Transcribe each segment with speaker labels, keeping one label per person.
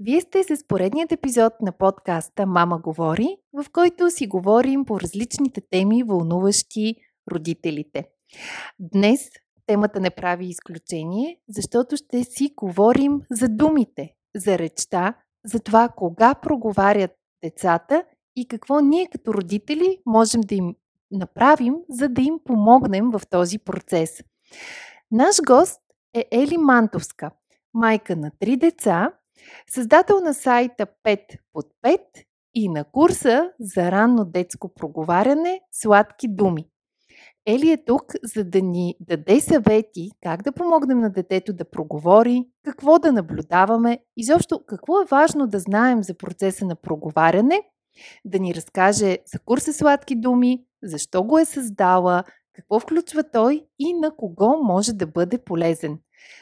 Speaker 1: Вие сте с поредният епизод на подкаста Мама говори, в който си говорим по различните теми, вълнуващи родителите. Днес темата не прави изключение, защото ще си говорим за думите, за речта, за това кога проговарят децата и какво ние като родители можем да им направим, за да им помогнем в този процес. Наш гост е Ели Мантовска, майка на три деца, Създател на сайта 5 под 5 и на курса за ранно детско проговаряне Сладки думи. Ели е тук, за да ни даде съвети как да помогнем на детето да проговори, какво да наблюдаваме и защо какво е важно да знаем за процеса на проговаряне, да ни разкаже за курса Сладки думи, защо го е създала, какво включва той и на кого може да бъде полезен.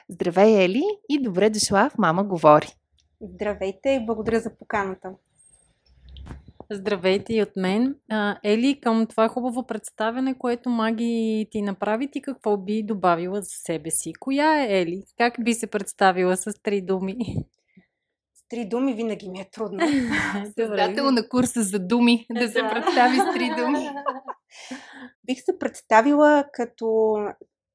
Speaker 1: Здравей, Ели, и добре дошла в Мама говори!
Speaker 2: Здравейте и благодаря за поканата.
Speaker 3: Здравейте и от мен. Ели, към това хубаво представяне, което Маги ти направи, ти какво би добавила за себе си? Коя е Ели? Как би се представила с три думи?
Speaker 2: С три думи винаги ми е трудно.
Speaker 1: Създател на курса за думи, да се представи с три думи.
Speaker 2: Бих се представила като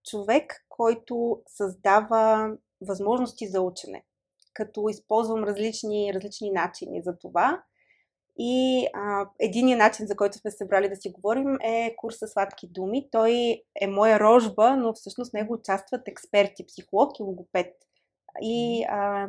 Speaker 2: човек, който създава възможности за учене като използвам различни, различни начини за това. И а, единият начин, за който сме събрали да си говорим, е курса Сладки думи. Той е моя рожба, но всъщност в него участват експерти, психолог и логопед. И а,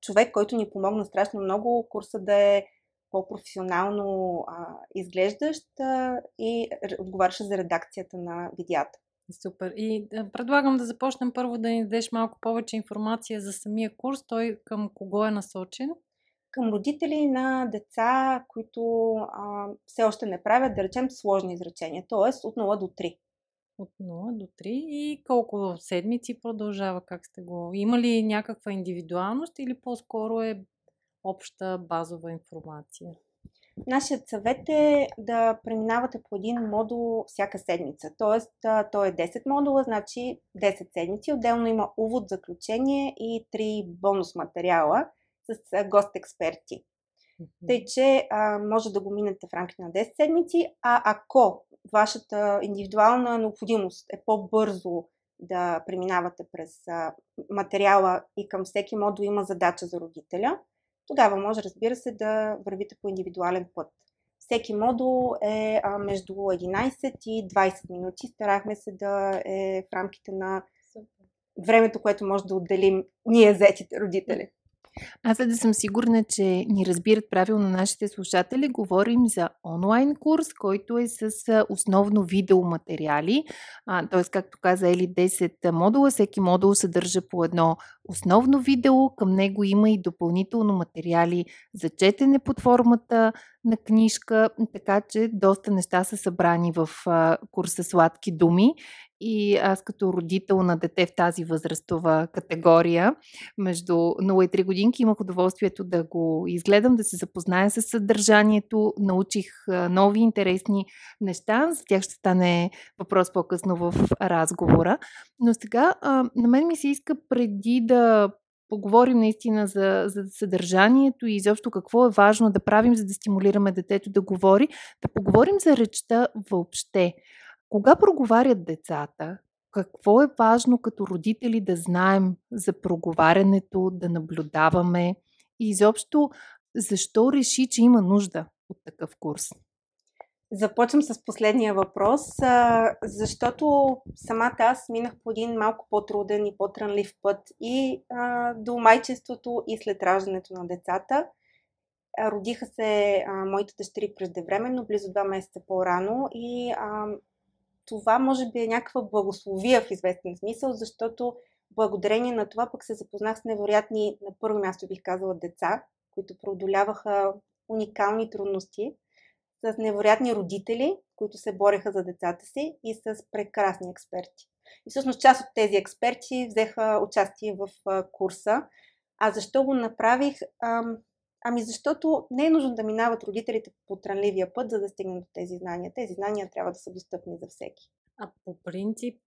Speaker 2: човек, който ни помогна страшно много курса да е по-професионално а, изглеждащ а, и отговаряше за редакцията на видеята.
Speaker 3: Супер. И предлагам да започнем първо да ни дадеш малко повече информация за самия курс. Той към кого е насочен?
Speaker 2: Към родители на деца, които а, все още не правят, да речем, сложни изречения, т.е. от 0 до 3.
Speaker 3: От 0 до 3 и колко седмици продължава? Как сте го? Има ли някаква индивидуалност или по-скоро е обща базова информация?
Speaker 2: Нашият съвет е да преминавате по един модул всяка седмица. Тоест, то е 10 модула, значи 10 седмици. Отделно има увод, заключение и 3 бонус материала с гост-експерти. Тъй, че а, може да го минете в рамките на 10 седмици, а ако вашата индивидуална необходимост е по-бързо да преминавате през а, материала и към всеки модул има задача за родителя – тогава може, разбира се, да вървите по индивидуален път. Всеки модул е между 11 и 20 минути. Старахме се да е в рамките на времето, което може да отделим ние, зетите родители.
Speaker 1: Аз за да съм сигурна, че ни разбират правилно нашите слушатели, говорим за онлайн курс, който е с основно видеоматериали. Т.е. както каза Ели, 10 модула. Всеки модул съдържа по едно основно видео. Към него има и допълнително материали за четене под формата на книжка, така че доста неща са събрани в курса Сладки думи и аз като родител на дете в тази възрастова категория, между 0 и 3 годинки, имах удоволствието да го изгледам, да се запозная с съдържанието, научих нови интересни неща, за тях ще стане въпрос по-късно в разговора. Но сега на мен ми се иска преди да поговорим наистина за, за съдържанието и изобщо какво е важно да правим, за да стимулираме детето да говори, да поговорим за речта въобще. Кога проговарят децата? Какво е важно като родители да знаем за проговарянето, да наблюдаваме и изобщо защо реши, че има нужда от такъв курс?
Speaker 2: Започвам с последния въпрос, защото самата аз минах по един малко по-труден и по-трънлив път и до майчеството и след раждането на децата. Родиха се моите дъщери преждевременно, близо два месеца по-рано и това може би е някаква благословия в известен смисъл, защото благодарение на това пък се запознах с невероятни, на първо място бих казала, деца, които преодоляваха уникални трудности с невероятни родители, които се бореха за децата си и с прекрасни експерти. И всъщност част от тези експерти взеха участие в курса. А защо го направих? Ами защото не е нужно да минават родителите по трънливия път, за да стигнат до тези знания. Тези знания трябва да са достъпни за всеки.
Speaker 3: А по принцип,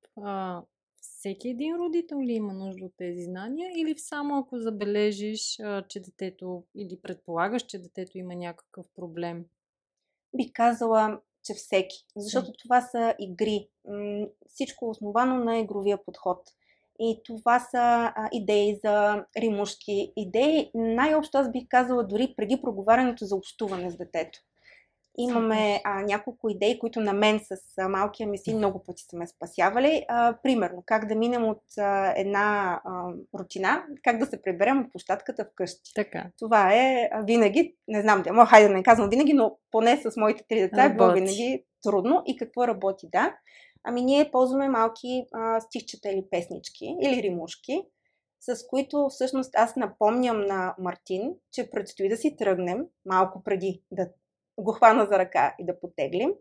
Speaker 3: всеки един родител ли има нужда от тези знания или само ако забележиш, че детето или предполагаш, че детето има някакъв проблем?
Speaker 2: Би казала, че всеки. Защото това са игри. Всичко е основано на игровия подход. И това са а, идеи за римушки. Идеи, най-общо аз бих казала, дори преди проговарянето за общуване с детето. Имаме а, няколко идеи, които на мен с а, малкия ми син много пъти са ме спасявали. А, примерно, как да минем от а, една а, рутина, как да се приберем от площадката вкъщи.
Speaker 3: Така.
Speaker 2: Това е а, винаги, не знам, да, хайде да не казвам винаги, но поне с моите три деца е винаги трудно. И какво работи, да? Ами ние ползваме малки а, стихчета или песнички, или римушки, с които всъщност аз напомням на Мартин, че предстои да си тръгнем малко преди да го хвана за ръка и да потеглим.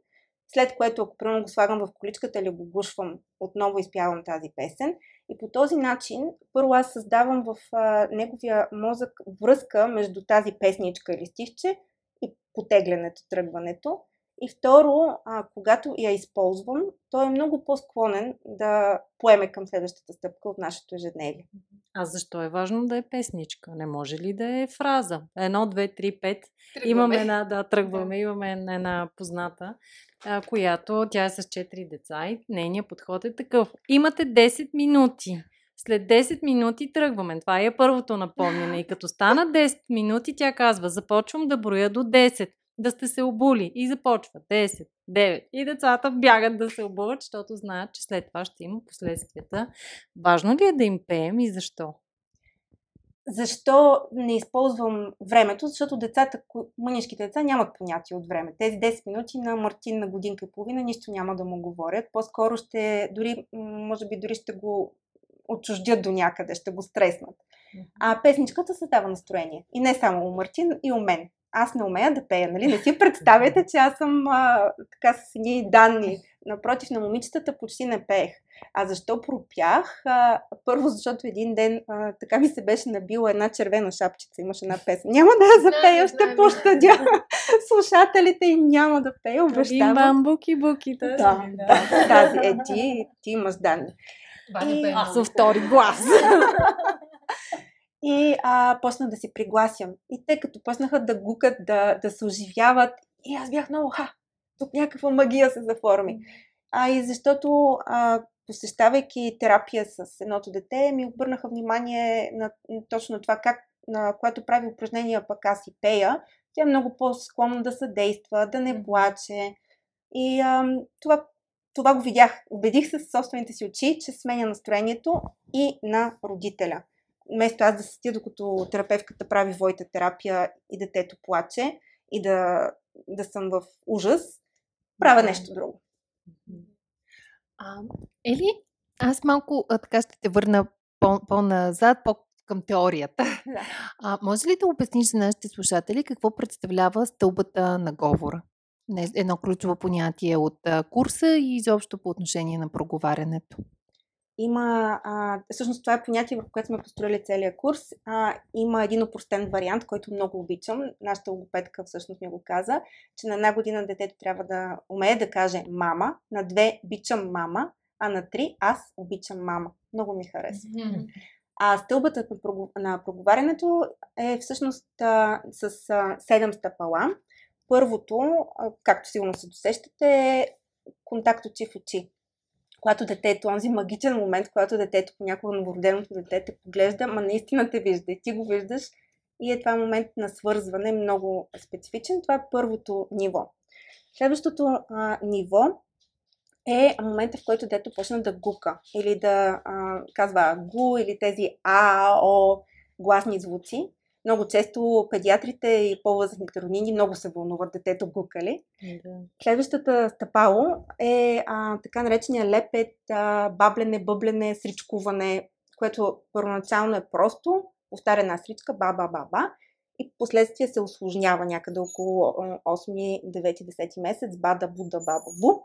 Speaker 2: След което, ако примерно го слагам в количката или го гушвам, отново изпявам тази песен. И по този начин, първо аз създавам в а, неговия мозък връзка между тази песничка или стихче и потеглянето, тръгването. И второ, а, когато я използвам, той е много по-склонен да поеме към следващата стъпка от нашето ежедневие.
Speaker 3: А защо е важно да е песничка? Не може ли да е фраза? Едно, две, три, пет. Тръгваме. Имаме една, да, тръгваме, имаме една позната, а, която тя е с четири деца и нейният подход е такъв. Имате 10 минути. След 10 минути тръгваме. Това е първото напомняне. И като стана 10 минути, тя казва, започвам да броя до 10 да сте се обули. И започва 10, 9. И децата бягат да се обуват, защото знаят, че след това ще има последствията. Важно ли е да им пеем и защо?
Speaker 2: Защо не използвам времето? Защото децата, мънишките деца нямат понятие от време. Тези 10 минути на Мартин на годинка и половина нищо няма да му говорят. По-скоро ще, дори, може би дори ще го отчуждят до някъде, ще го стреснат. А песничката създава настроение. И не само у Мартин, и у мен аз не умея да пея, нали? Не си представяте, че аз съм а, така с едни данни. Напротив, на момичетата почти не пеех. А защо пропях? А, първо, защото един ден а, така ми се беше набила една червена шапчица. Имаше една песен. Няма да я запея, ще пощадя слушателите и няма да пея, обещавам.
Speaker 3: Имам буки-буки.
Speaker 2: Да, да, да, тази. Е, ти, ти имаш данни.
Speaker 3: И... Аз съм втори глас.
Speaker 2: И а, почна да си пригласям. И те като почнаха да гукат, да, да се оживяват, и аз бях много, ха, тук някаква магия се заформи. А и защото а, посещавайки терапия с едното дете, ми обърнаха внимание на, на точно това как, на, когато прави упражнения пък аз и пея, тя е много по-склонна да съдейства, да не плаче. И а, това, това го видях. Убедих се с собствените си очи, че сменя настроението и на родителя вместо аз да седя докато терапевката прави войта терапия и детето плаче и да, да съм в ужас, правя нещо друго.
Speaker 1: А, Ели, аз малко а, така ще те върна по- по-назад, по- към теорията. Да. А, може ли да обясниш за нашите слушатели какво представлява стълбата на говора? Едно ключово понятие от курса и изобщо по отношение на проговарянето
Speaker 2: има, а, всъщност това е понятие, в което сме построили целият курс. А, има един опростен вариант, който много обичам. Нашата логопедка всъщност ми го каза, че на една година детето трябва да умее да каже мама, на две обичам мама, а на три аз обичам мама. Много ми харесва. Mm-hmm. А стълбата на проговарянето е всъщност а, с а, седем стъпала. Първото, а, както сигурно се досещате, е контакт очи в очи когато детето, онзи магичен момент, когато детето, понякога новороденото дете те поглежда, ма наистина те вижда и ти го виждаш и е това момент на свързване много специфичен. Това е първото ниво. Следващото а, ниво е момента, в който дето почна да гука или да а, казва гу или тези а, о гласни звуци. Много често педиатрите и по-възрастните роднини много се вълнуват детето гукали. Да. Следващата стъпало е а, така наречения лепет, а, баблене, бъблене, сричкуване, което първоначално е просто повтаряна сричка, ба-ба-ба-ба. и последствие се осложнява някъде около 8, 9, 10 месец, бада, буда, баба, бу.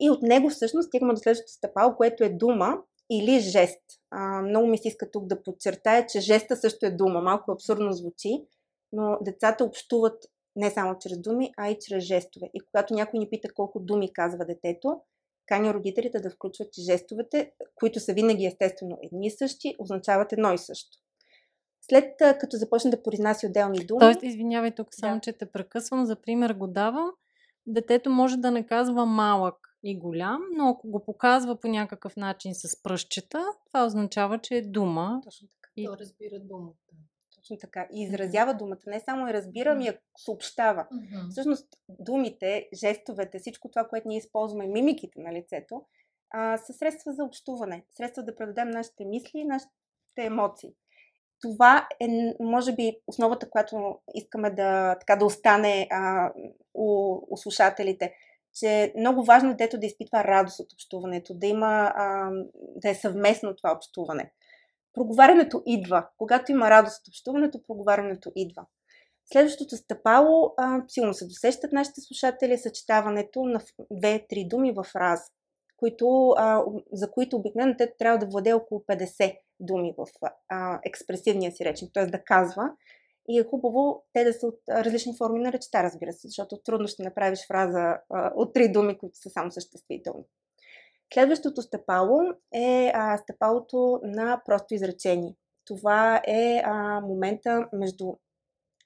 Speaker 2: И от него всъщност стигаме до следващото стъпало, което е дума или жест. А, много ми се иска тук да подчертая, че жеста също е дума. Малко абсурдно звучи, но децата общуват не само чрез думи, а и чрез жестове. И когато някой ни пита колко думи казва детето, каня родителите да включват жестовете, които са винаги естествено едни и същи, означават едно и също. След като започне да произнася отделни думи.
Speaker 3: Тоест, извинявай тук само, да. че те прекъсвам. За пример го давам. Детето може да не казва малък и голям, но ако го показва по някакъв начин с пръщчета, това означава, че е дума.
Speaker 1: Точно така. И... То разбира думата.
Speaker 2: Точно така. И изразява думата. Не само я разбира, ми я съобщава. Mm-hmm. Всъщност, думите, жестовете, всичко това, което ние използваме, мимиките на лицето, а, са средства за общуване. Средства да предадем нашите мисли и нашите емоции. Това е, може би, основата, която искаме да, така, да остане а, у, у слушателите че е много важно детето да изпитва радост от общуването, да има, а, да е съвместно това общуване. Проговарянето идва. Когато има радост от общуването, проговарянето идва. Следващото стъпало, а, силно се досещат нашите слушатели, е съчетаването на две-три думи в раз, които, а, за които обикновено те трябва да владее около 50 думи в а, експресивния си речник, т.е. да казва. И е хубаво те да са от различни форми на речта, разбира се, защото трудно ще направиш фраза а, от три думи, които са само съществителни. Следващото стъпало е а, стъпалото на просто изречение. Това е а, момента, между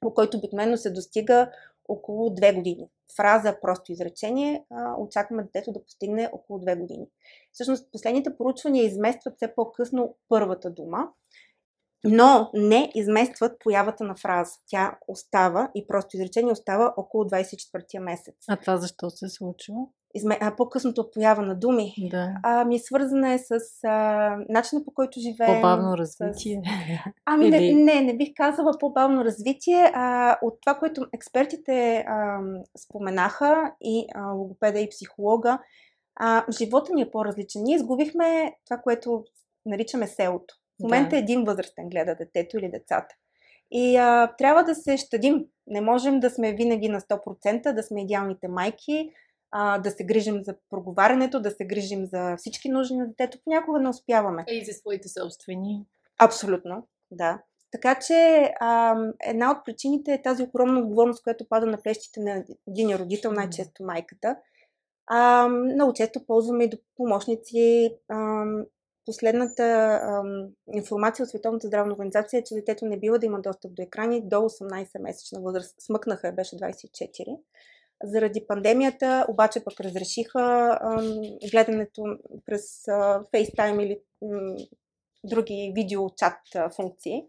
Speaker 2: по който обикновено се достига около 2 години. Фраза, просто изречение, а, очакваме детето да постигне около 2 години. Всъщност, последните поручвания изместват все по-късно първата дума, но не изместват появата на фраза. Тя остава и просто изречение остава около 24-я месец.
Speaker 3: А това защо се случва?
Speaker 2: Изме... А, по-късното поява на думи
Speaker 3: да.
Speaker 2: а, ми е свързана е с а, начина по който живеем.
Speaker 3: По-бавно развитие.
Speaker 2: С... Ами Или... не, не, не бих казала по-бавно развитие. А, от това, което експертите а, споменаха и а, логопеда и психолога, а, живота ни е по-различен. Ние изгубихме това, което наричаме селото. В момента да. един възрастен гледа детето или децата. И а, трябва да се щадим. Не можем да сме винаги на 100%, да сме идеалните майки, а, да се грижим за проговарянето, да се грижим за всички нужди на детето. Понякога не успяваме.
Speaker 1: И за своите собствени.
Speaker 2: Абсолютно, да. Така че а, една от причините е тази огромна отговорност, която пада на плещите на един родител, най-често майката. А, много често ползваме и помощници. А, последната а, информация от Световната здравна организация е, че детето не бива да има достъп до екрани до 18 месечна възраст. Смъкнаха, беше 24. Заради пандемията обаче пък разрешиха а, гледането през а, FaceTime или м, други видеочат функции,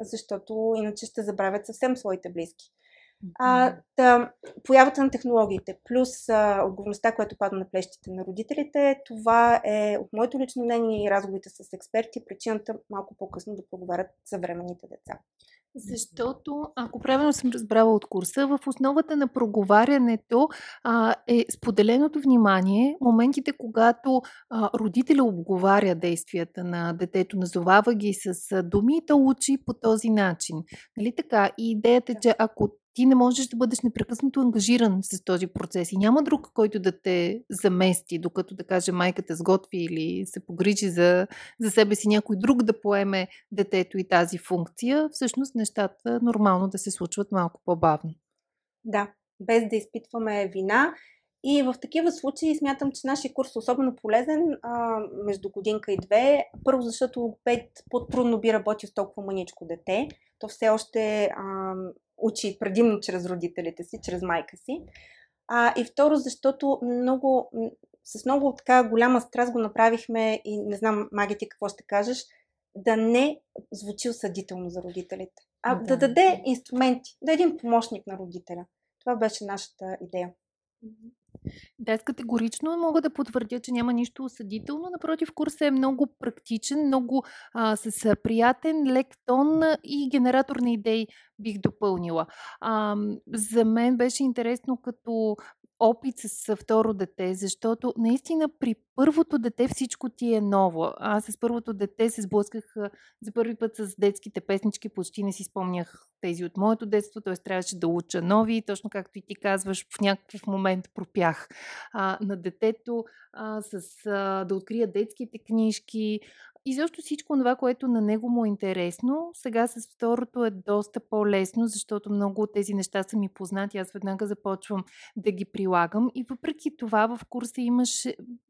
Speaker 2: защото иначе ще забравят съвсем своите близки. А, да, появата на технологиите, плюс а, отговорността, която пада на плещите на родителите, това е от моето лично мнение и разговорите с експерти причината малко по-късно да проговарят съвременните деца.
Speaker 1: Защото, ако правилно съм разбрала от курса, в основата на проговарянето а, е споделеното внимание, моментите, когато а, родителя обговаря действията на детето, назовава ги с думи и то учи по този начин. Нали така? И идеята е, че ако ти не можеш да бъдеш непрекъснато ангажиран с този процес и няма друг, който да те замести, докато да каже майката сготви или се погрижи за, за себе си някой друг да поеме детето и тази функция, всъщност нещата нормално да се случват малко по-бавно.
Speaker 2: Да, без да изпитваме вина. И в такива случаи смятам, че нашия курс е особено полезен а, между годинка и две. Първо, защото логопед по-трудно би работил с толкова маничко дете. То все още учи предимно чрез родителите си, чрез майка си. А, и второ, защото много, с много така голяма страст го направихме и не знам, Маги, ти какво ще кажеш, да не звучи осъдително за родителите, а да, да даде инструменти, да е един помощник на родителя. Това беше нашата идея.
Speaker 1: Да, категорично мога да потвърдя, че няма нищо осъдително. Напротив, курсът е много практичен, много а, с приятен, лек тон и генератор на идеи бих допълнила. А, за мен беше интересно като опит с второ дете, защото наистина при първото дете всичко ти е ново. Аз с първото дете се сблъсках за първи път с детските песнички, почти не си спомнях тези от моето детство, т.е. трябваше да уча нови, точно както и ти казваш, в някакъв момент пропях а, на детето а, с, а, да открия детските книжки, и защо всичко това, което на него му е интересно, сега с второто е доста по-лесно, защото много от тези неща са ми познати. Аз веднага започвам да ги прилагам. И въпреки това в курса имаш,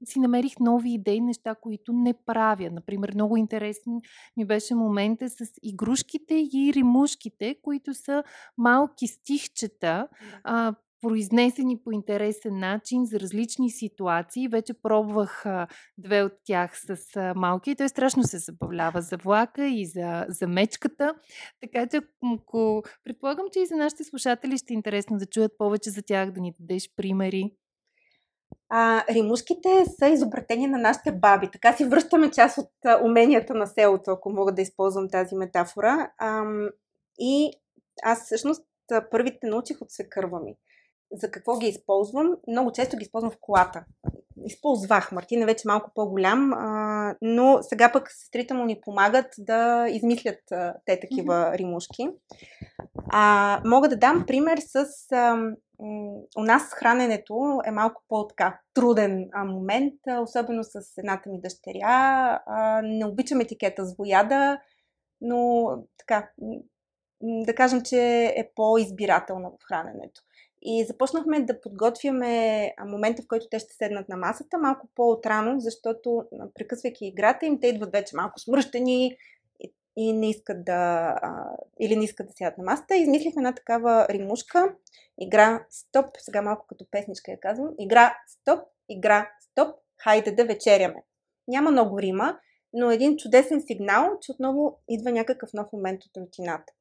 Speaker 1: си намерих нови идеи, неща, които не правя. Например, много интересен ми беше момента с игрушките и римушките, които са малки стихчета, а, произнесени по интересен начин за различни ситуации. Вече пробвах а, две от тях с а, малки и той страшно се забавлява за влака и за, за мечката. Така че ако предполагам, че и за нашите слушатели ще е интересно да чуят повече за тях, да ни дадеш примери.
Speaker 2: А, римушките са изобретения на нашите баби. Така си връщаме част от а, уменията на селото, ако мога да използвам тази метафора. А, и аз всъщност първите научих от свекърва ми за какво ги използвам. Много често ги използвам в колата. Използвах. Мартин е вече малко по-голям, а, но сега пък сестрите му ни помагат да измислят а, те такива mm-hmm. римушки. А, мога да дам пример с... А, у нас храненето е малко по-така труден а, момент, а, особено с едната ми дъщеря. А, не обичам етикета с вояда, но така, да кажем, че е по-избирателна в храненето. И започнахме да подготвяме момента, в който те ще седнат на масата, малко по-отрано, защото прекъсвайки играта им, те идват вече малко смръщени и не искат да, а, или не искат да сядат на масата. Измислихме една такава римушка, игра стоп, сега малко като песничка я казвам, игра стоп, игра стоп, хайде да вечеряме. Няма много рима, но един чудесен сигнал, че отново идва някакъв нов момент от рутината.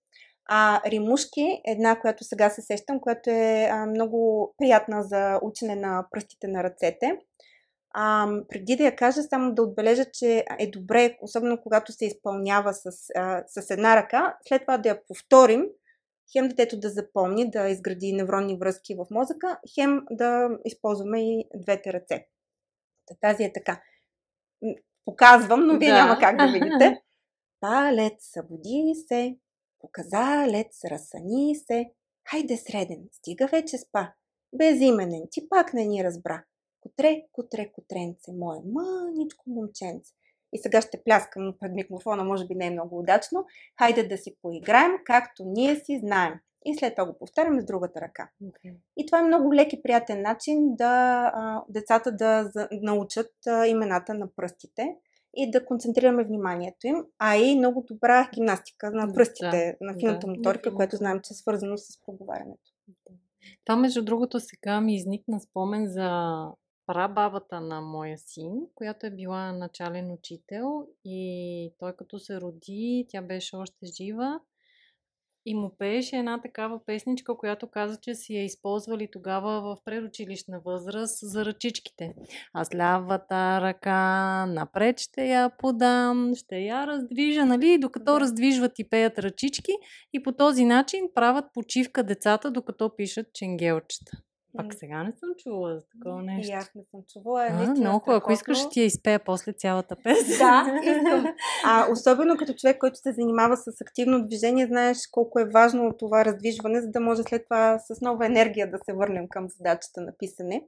Speaker 2: А римушки, една, която сега се сещам, която е а, много приятна за учене на пръстите на ръцете. А, преди да я кажа, само да отбележа, че е добре, особено когато се изпълнява с, а, с една ръка, след това да я повторим, хем детето да запомни, да изгради невронни връзки в мозъка, хем да използваме и двете ръце. Тази е така. Показвам, но вие да. няма как да видите. Палец, събуди се, Показалец, разсъни се. Хайде среден, стига вече спа. Безименен, ти пак не ни разбра. Котре, котре, котренце, мое мъничко момченце. И сега ще пляскам пред микрофона, може би не е много удачно. Хайде да си поиграем, както ние си знаем. И след това го повтаряме с другата ръка. Okay. И това е много лек и приятен начин да а, децата да за, научат а, имената на пръстите и да концентрираме вниманието им, а и много добра гимнастика на пръстите, да, на фината да, моторика, да, което знаем, че е свързано с проговарянето.
Speaker 3: Това, между другото, сега ми изникна спомен за прабабата на моя син, която е била начален учител и той като се роди, тя беше още жива и му пееше една такава песничка, която каза, че си я използвали тогава в предучилищна възраст за ръчичките. Аз лявата ръка напред ще я подам, ще я раздвижа, нали? Докато раздвижват и пеят ръчички и по този начин правят почивка децата, докато пишат ченгелчета. Пак сега не съм чувала за такова нещо.
Speaker 2: И аз не съм чувала.
Speaker 3: А, много, ако искаш, ще ти я изпея после цялата песен.
Speaker 2: Да, искам. А особено като човек, който се занимава с активно движение, знаеш колко е важно това раздвижване, за да може след това с нова енергия да се върнем към задачата на писане.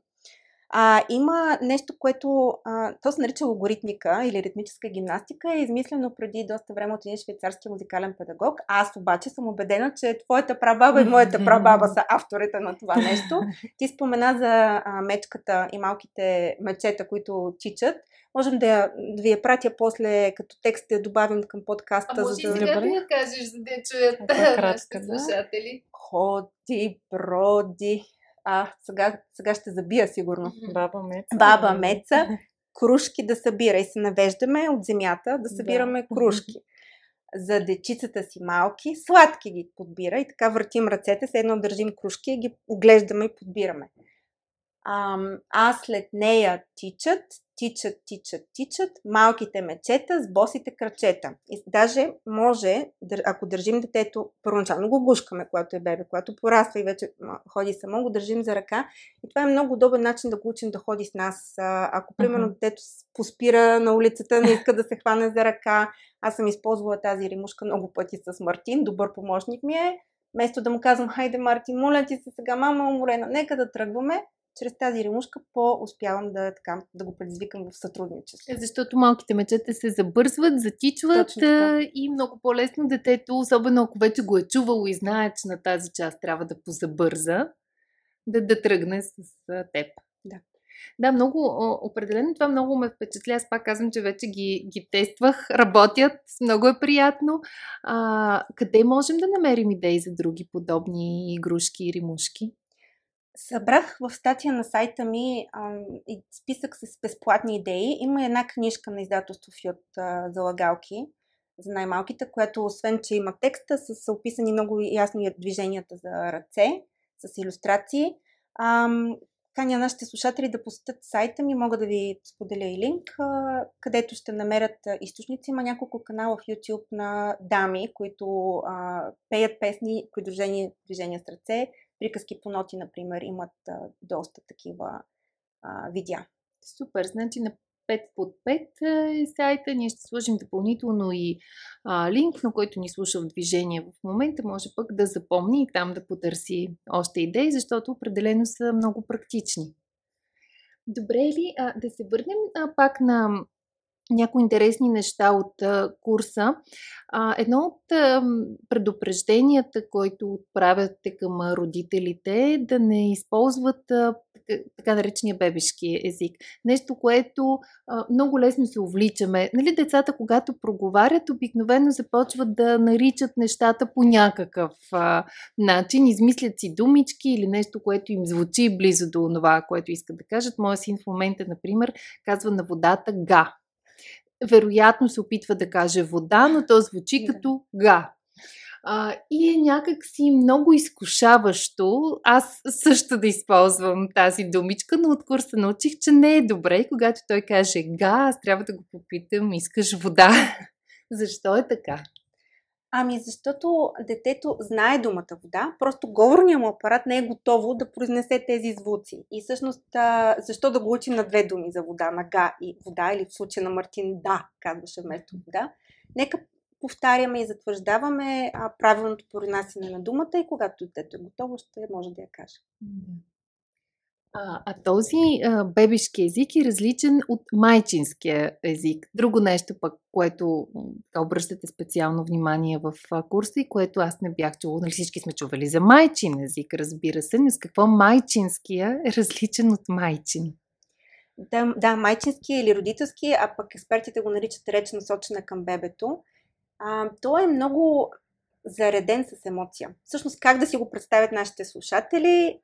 Speaker 2: А, има нещо, което а, то се нарича логоритмика или ритмическа гимнастика, е измислено преди доста време от един швейцарски музикален педагог. Аз обаче съм убедена, че твоята прабаба и моята прабаба са авторите на това нещо. Ти спомена за а, мечката и малките мечета, които тичат. Можем да, я, да ви я пратя после като текст да я добавим към подкаста. А
Speaker 1: може за да... и сега да я кажеш, за да чуят нашите слушатели.
Speaker 2: Ходи, броди, а, сега, сега ще забия сигурно.
Speaker 3: Баба Меца.
Speaker 2: Баба Меца. Кружки да събира и се навеждаме от земята да събираме да. кружки. За дечицата си малки, сладки ги подбира и така въртим ръцете, се едно държим кружки и ги оглеждаме и подбираме. А, а след нея тичат, тичат, тичат, тичат, малките мечета с босите крачета. И даже може, ако държим детето, първоначално го гушкаме, когато е бебе, когато пораства и вече ходи само, го държим за ръка. И това е много удобен начин да го учим да ходи с нас. Ако, примерно, детето поспира на улицата, не иска да се хване за ръка. Аз съм използвала тази римушка много пъти с Мартин, добър помощник ми е. Вместо да му казвам, хайде Мартин, моля ти се сега, мама уморена, нека да тръгваме, чрез тази ремушка по-успявам да, така, да го предизвикам в сътрудничество.
Speaker 1: Е, защото малките мечета се забързват, затичват и много по-лесно детето, особено ако вече го е чувало и знае, че на тази част трябва да позабърза, да, да тръгне с теб.
Speaker 2: Да.
Speaker 1: Да, много, определено това много ме впечатля. Аз пак казвам, че вече ги, ги тествах, работят, много е приятно. А, къде можем да намерим идеи за други подобни игрушки и римушки?
Speaker 2: Събрах в статия на сайта ми а, списък с безплатни идеи. Има една книжка на издателство Фют за лагалки за най-малките, която освен, че има текста, са описани много ясно движенията за ръце, с иллюстрации. А, каня нашите слушатели да посетят сайта ми, мога да ви споделя и линк, където ще намерят източници. Има няколко канала в YouTube на дами, които а, пеят песни, придружени движения с ръце, приказки по ноти, например, имат а, доста такива а, видеа.
Speaker 1: Супер, значи на 5 под 5 е сайта. Ние ще сложим допълнително и а, линк, на който ни слуша в движение в момента. Може пък да запомни и там да потърси още идеи, защото определено са много практични. Добре ли а, да се върнем а, пак на някои интересни неща от а, курса. А, едно от а, предупрежденията, които отправяте към родителите е да не използват а, така наречения бебешки език. Нещо, което а, много лесно се увличаме. Нали, децата, когато проговарят, обикновено започват да наричат нещата по някакъв а, начин, измислят си думички или нещо, което им звучи близо до това, което искат да кажат. Моя син в момента, например, казва на водата га вероятно се опитва да каже вода, но то звучи като га. А, и е някак си много изкушаващо аз също да използвам тази думичка, но от курса научих, че не е добре. Когато той каже га, аз трябва да го попитам, искаш вода. Защо е така?
Speaker 2: Ами защото детето знае думата вода, просто говорният му апарат не е готово да произнесе тези звуци. И всъщност, защо да го учим на две думи за вода, на га и вода, или в случая на Мартин да, казваше вместо вода. Нека повтаряме и затвърждаваме правилното произнасяне на думата и когато детето е готово, ще може да я каже.
Speaker 1: А, а този а, бебешки език е различен от майчинския език. Друго нещо пък, което обръщате специално внимание в курса и което аз не бях чула. Нали всички сме чували за майчин език, разбира се, но с какво майчинския е различен от майчин?
Speaker 2: Да, да, майчински или родителски, а пък експертите го наричат реч насочена към бебето. А, то е много зареден с емоция. Всъщност, как да си го представят нашите слушатели?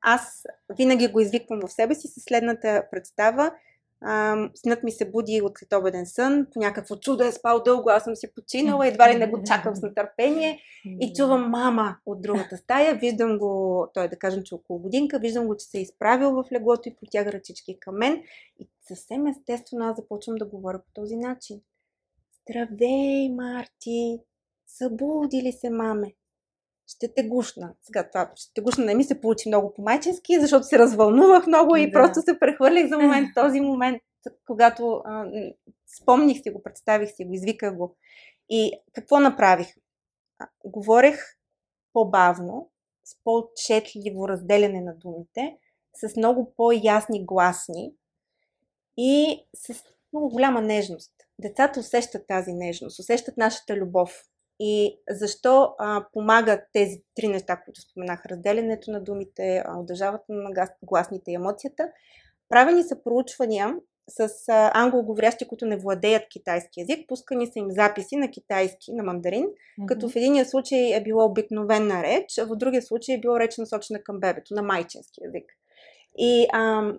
Speaker 2: Аз винаги го извиквам в себе си с следната представа. Снът ми се буди от следобеден сън, по някакво чудо е спал дълго, аз съм си починала, едва ли не го чакам с нетърпение и чувам мама от другата стая, виждам го, той да кажем, че около годинка, виждам го, че се е изправил в леглото и протяга ръчички към мен и съвсем естествено аз започвам да говоря по този начин. Здравей, Марти! Събуди ли се, маме? Ще те гушна. Сега това ще те гушна не ми се получи много по-майчински, защото се развълнувах много и да. просто се прехвърлих за момент, този момент, когато а, спомних си го, представих си го, извиках го. И какво направих? А, говорех по-бавно, с по-четливо разделяне на думите, с много по-ясни гласни и с много голяма нежност. Децата усещат тази нежност, усещат нашата любов. И защо а, помагат тези три неща, които споменах? Разделянето на думите, удържаването на гласните и емоцията. Правени са проучвания с а, англоговорящи, които не владеят китайски язик. Пускани са им записи на китайски, на мандарин, mm-hmm. като в единия случай е било обикновена реч, а в другия случай е било реч насочена към бебето, на майчински язик. И а,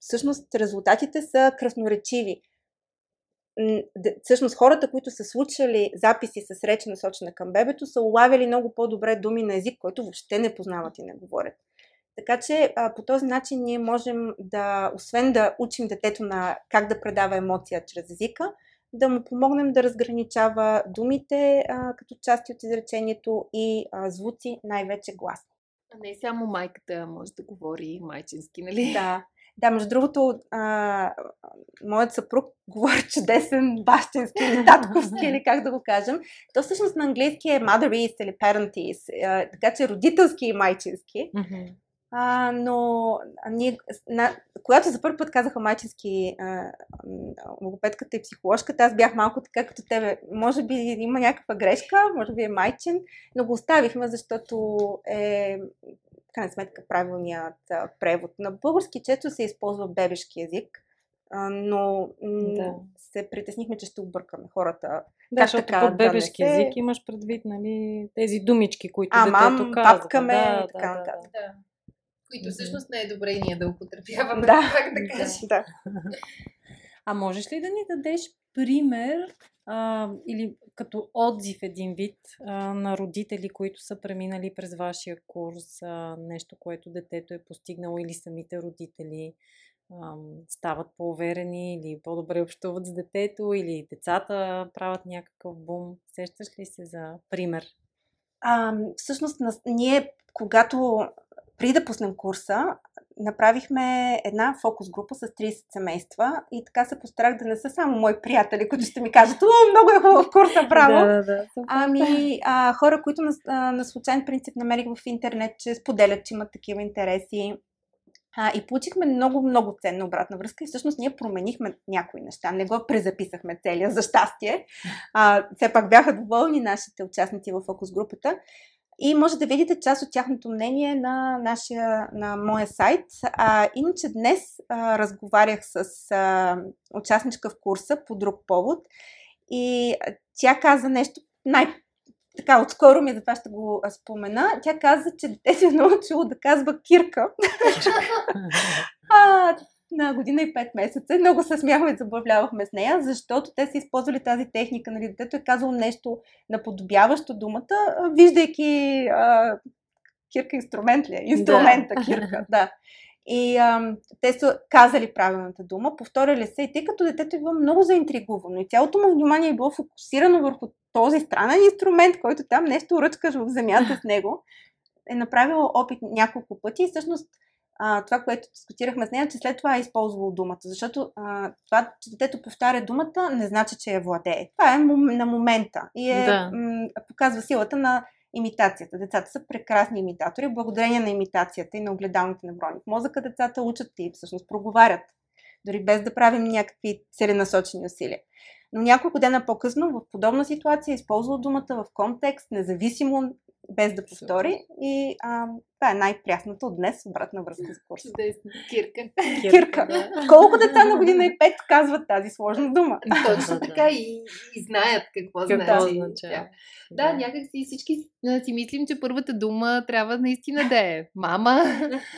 Speaker 2: всъщност резултатите са красноречиви всъщност хората, които са случали записи с реч насочена към бебето, са улавяли много по-добре думи на език, който въобще не познават и не говорят. Така че а, по този начин ние можем да, освен да учим детето на как да предава емоция чрез езика, да му помогнем да разграничава думите а, като части от изречението и а, звуци, най-вече глас.
Speaker 1: А не само майката може да говори майчински, нали?
Speaker 2: Да. Да, между другото, а, моят съпруг говори чудесен бащински или татковски, или как да го кажем. То всъщност на английски е mother is или parent is, а, така че родителски и майчински. Mm-hmm. А, но ние, на, когато за първи път казаха майчински а, логопедката и психоложката, аз бях малко така като тебе. Може би има някаква грешка, може би е майчин, но го оставихме, защото е крайна сметка правилният превод. На български често се използва бебешки език, а, но да. се притеснихме, че ще объркаме хората.
Speaker 3: Да, защото така, под бебешки да се... език имаш предвид нали, тези думички, които
Speaker 2: а,
Speaker 3: детето
Speaker 2: мам,
Speaker 3: казва.
Speaker 2: папка ме да, и така нататък.
Speaker 1: Да, да. Които всъщност не е добре ние да употребяваме, да. как да кажем.
Speaker 2: Да.
Speaker 3: А можеш ли да ни дадеш пример а, или като отзив един вид а, на родители, които са преминали през вашия курс, а, нещо, което детето е постигнало или самите родители а, стават по-уверени или по-добре общуват с детето или децата правят някакъв бум. Сещаш ли се за пример?
Speaker 2: А, всъщност, ние, когато преди да пуснем курса, направихме една фокус група с 30 семейства и така се постарах да не са само мои приятели, които ще ми кажат, о, много е хубав курса, браво!
Speaker 3: да, да,
Speaker 2: ами а, хора, които на, на случайен принцип намерих в интернет, че споделят, че имат такива интереси. А, и получихме много, много ценна обратна връзка и всъщност ние променихме някои неща. Не го презаписахме целия, за щастие. А, все пак бяха доволни нашите участници в фокус групата. И може да видите част от тяхното мнение на, нашия, на моя сайт. А, иначе днес а, разговарях с а, участничка в курса по друг повод и тя каза нещо най- така, отскоро ми, затова ще го спомена. Тя каза, че детето е научило да казва кирка. а, на година и 5 месеца. Много се смяхме и забавлявахме с нея, защото те са използвали тази техника. Нали, детето е казало нещо наподобяващо думата, виждайки а, кирка инструмент ли е? Инструмента да. кирка, да. И а, те са казали правилната дума, повторяли се и тъй като детето е било много заинтригувано и цялото му внимание е било фокусирано върху този странен инструмент, който там нещо ръчкаш в земята с него, е направило опит няколко пъти и всъщност а, това, което дискутирахме с нея, че след това е използвало думата. Защото а, това, че детето повтаря думата, не значи, че я владее. Това е на момента и е, да. м- показва силата на имитацията. Децата са прекрасни имитатори. Благодарение на имитацията и на огледалните неврони в мозъка децата учат и всъщност проговарят, дори без да правим някакви целенасочени усилия. Но няколко дена по-късно в подобна ситуация е използвал думата в контекст, независимо без да повтори. И а, това е най-прясното от днес, обратна връзка с курса.
Speaker 1: Чудесно. Кирка.
Speaker 2: Кирка. Да. Колко деца на година и пет казват тази сложна дума?
Speaker 1: Точно така и, и знаят какво, какво значи. Да. да, някак си всички си мислим, че първата дума трябва наистина да е мама.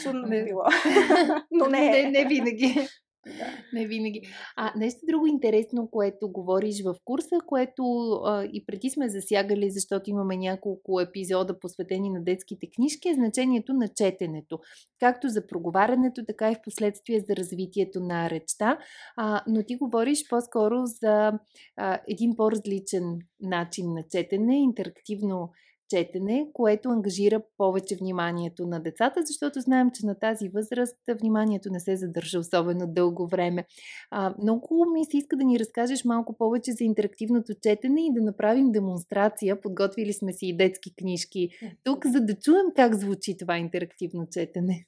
Speaker 2: Чудно би било. Но не,
Speaker 1: не, не винаги. Да. Не винаги. А нещо друго интересно, което говориш в курса, което а, и преди сме засягали, защото имаме няколко епизода посветени на детските книжки, е значението на четенето. Както за проговарянето, така и в последствие за развитието на речта. А, но ти говориш по-скоро за а, един по-различен начин на четене, интерактивно четене, което ангажира повече вниманието на децата, защото знаем, че на тази възраст вниманието не се задържа особено дълго време. А, много ми се иска да ни разкажеш малко повече за интерактивното четене и да направим демонстрация. Подготвили сме си и детски книжки тук, за да чуем как звучи това интерактивно четене.